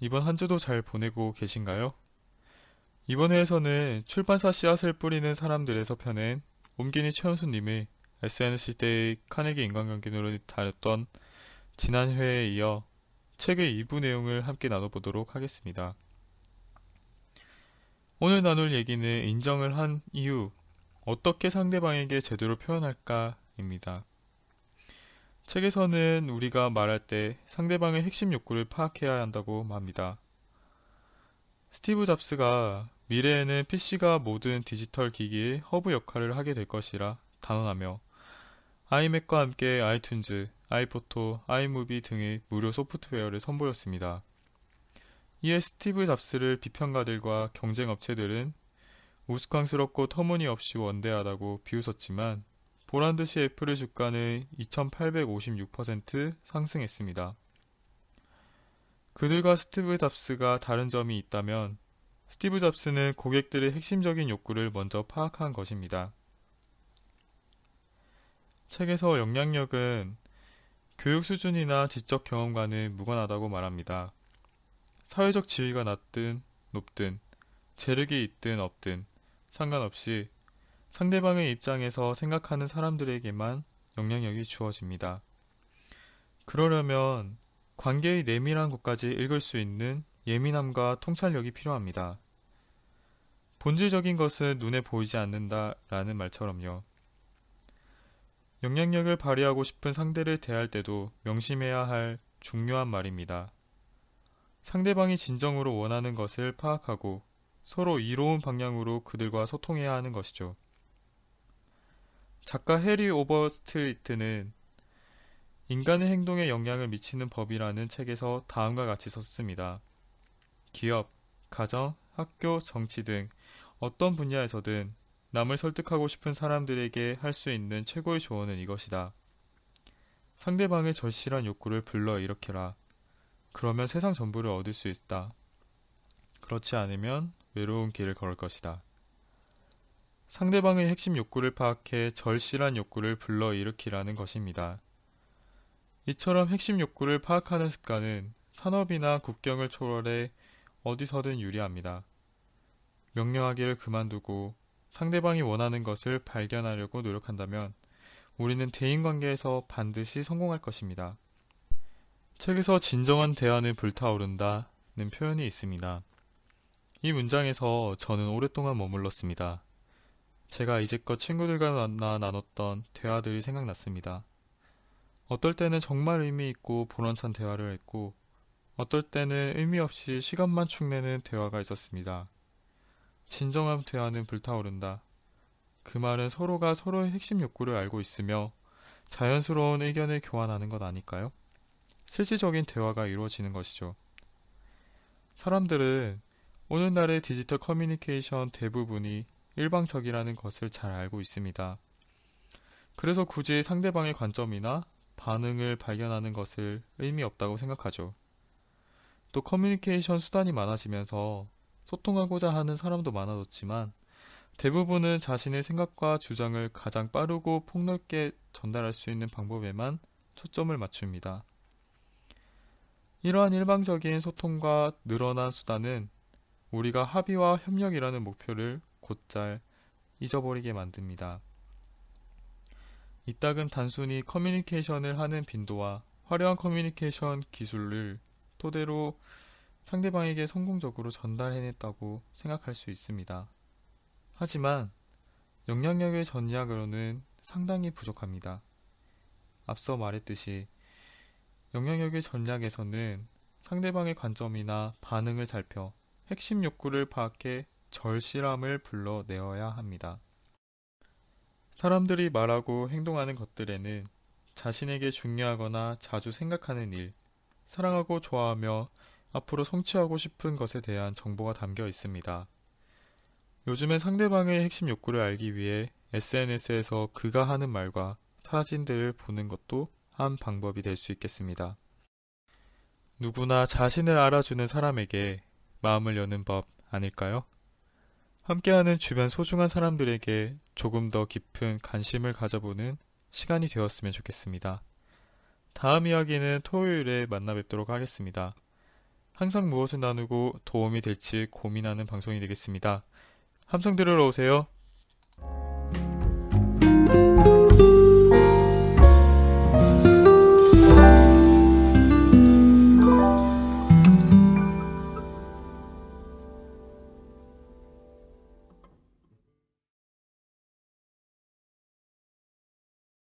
이번 한 주도 잘 보내고 계신가요? 이번 회에서는 출판사 씨앗을 뿌리는 사람들에서 펴낸 옴기니 최은수님의 SNS 시대의 카네기 인간관계론을 다뤘던 지난 회에 이어 책의 2부 내용을 함께 나눠보도록 하겠습니다. 오늘 나눌 얘기는 인정을 한 이후 어떻게 상대방에게 제대로 표현할까입니다. 책에서는 우리가 말할 때 상대방의 핵심 욕구를 파악해야 한다고 합니다. 스티브 잡스가 미래에는 PC가 모든 디지털 기기의 허브 역할을 하게 될 것이라 단언하며 아이맥과 함께 아이튠즈, 아이포토, 아이무비 등의 무료 소프트웨어를 선보였습니다. 이에 스티브 잡스를 비평가들과 경쟁 업체들은 우스꽝스럽고 터무니없이 원대하다고 비웃었지만 보란듯이 애플의 주가는 2856% 상승했습니다. 그들과 스티브 잡스가 다른 점이 있다면 스티브 잡스는 고객들의 핵심적인 욕구를 먼저 파악한 것입니다. 책에서 영향력은 교육 수준이나 지적 경험과는 무관하다고 말합니다. 사회적 지위가 낮든 높든 재력이 있든 없든 상관없이 상대방의 입장에서 생각하는 사람들에게만 영향력이 주어집니다. 그러려면 관계의 내밀한 곳까지 읽을 수 있는 예민함과 통찰력이 필요합니다. 본질적인 것은 눈에 보이지 않는다 라는 말처럼요. 영향력을 발휘하고 싶은 상대를 대할 때도 명심해야 할 중요한 말입니다. 상대방이 진정으로 원하는 것을 파악하고 서로 이로운 방향으로 그들과 소통해야 하는 것이죠. 작가 해리 오버스트리트는 인간의 행동에 영향을 미치는 법이라는 책에서 다음과 같이 썼습니다. 기업, 가정, 학교, 정치 등 어떤 분야에서든 남을 설득하고 싶은 사람들에게 할 수 있는 최고의 조언은 이것이다. 상대방의 절실한 욕구를 불러 일으켜라. 그러면 세상 전부를 얻을 수 있다. 그렇지 않으면 외로운 길을 걸을 것이다. 상대방의 핵심 욕구를 파악해 절실한 욕구를 불러 일으키라는 것입니다. 이처럼 핵심 욕구를 파악하는 습관은 산업이나 국경을 초월해 어디서든 유리합니다. 명령하기를 그만두고 상대방이 원하는 것을 발견하려고 노력한다면 우리는 대인관계에서 반드시 성공할 것입니다. 책에서 진정한 대화는 불타오른다는 표현이 있습니다. 이 문장에서 저는 오랫동안 머물렀습니다. 제가 이제껏 친구들과 만나 나눴던 대화들이 생각났습니다. 어떨 때는 정말 의미 있고 보람찬 대화를 했고, 어떨 때는 의미 없이 시간만 축내는 대화가 있었습니다. 진정한 대화는 불타오른다. 그 말은 서로가 서로의 핵심 욕구를 알고 있으며 자연스러운 의견을 교환하는 것 아닐까요? 실질적인 대화가 이루어지는 것이죠. 사람들은 오늘날의 디지털 커뮤니케이션 대부분이 일방적이라는 것을 잘 알고 있습니다. 그래서 굳이 상대방의 관점이나 반응을 발견하는 것을 의미 없다고 생각하죠. 또 커뮤니케이션 수단이 많아지면서 소통하고자 하는 사람도 많아졌지만 대부분은 자신의 생각과 주장을 가장 빠르고 폭넓게 전달할 수 있는 방법에만 초점을 맞춥니다. 이러한 일방적인 소통과 늘어난 수단은 우리가 합의와 협력이라는 목표를 곧잘 잊어버리게 만듭니다. 이따금 단순히 커뮤니케이션을 하는 빈도와 화려한 커뮤니케이션 기술을 토대로 상대방에게 성공적으로 전달해냈다고 생각할 수 있습니다. 하지만 영향력의 전략으로는 상당히 부족합니다. 앞서 말했듯이 영향력의 전략에서는 상대방의 관점이나 반응을 살펴 핵심 욕구를 파악해 절실함을 불러내어야 합니다. 사람들이 말하고 행동하는 것들에는 자신에게 중요하거나 자주 생각하는 일, 사랑하고 좋아하며 앞으로 성취하고 싶은 것에 대한 정보가 담겨 있습니다. 요즘엔 상대방의 핵심 욕구를 알기 위해 SNS에서 그가 하는 말과 사진들을 보는 것도 한 방법이 될 수 있겠습니다. 누구나 자신을 알아주는 사람에게 마음을 여는 법 아닐까요? 함께하는 주변 소중한 사람들에게 조금 더 깊은 관심을 가져보는 시간이 되었으면 좋겠습니다. 다음 이야기는 토요일에 만나 뵙도록 하겠습니다. 항상 무엇을 나누고 도움이 될지 고민하는 방송이 되겠습니다. 함성 들으러 오세요.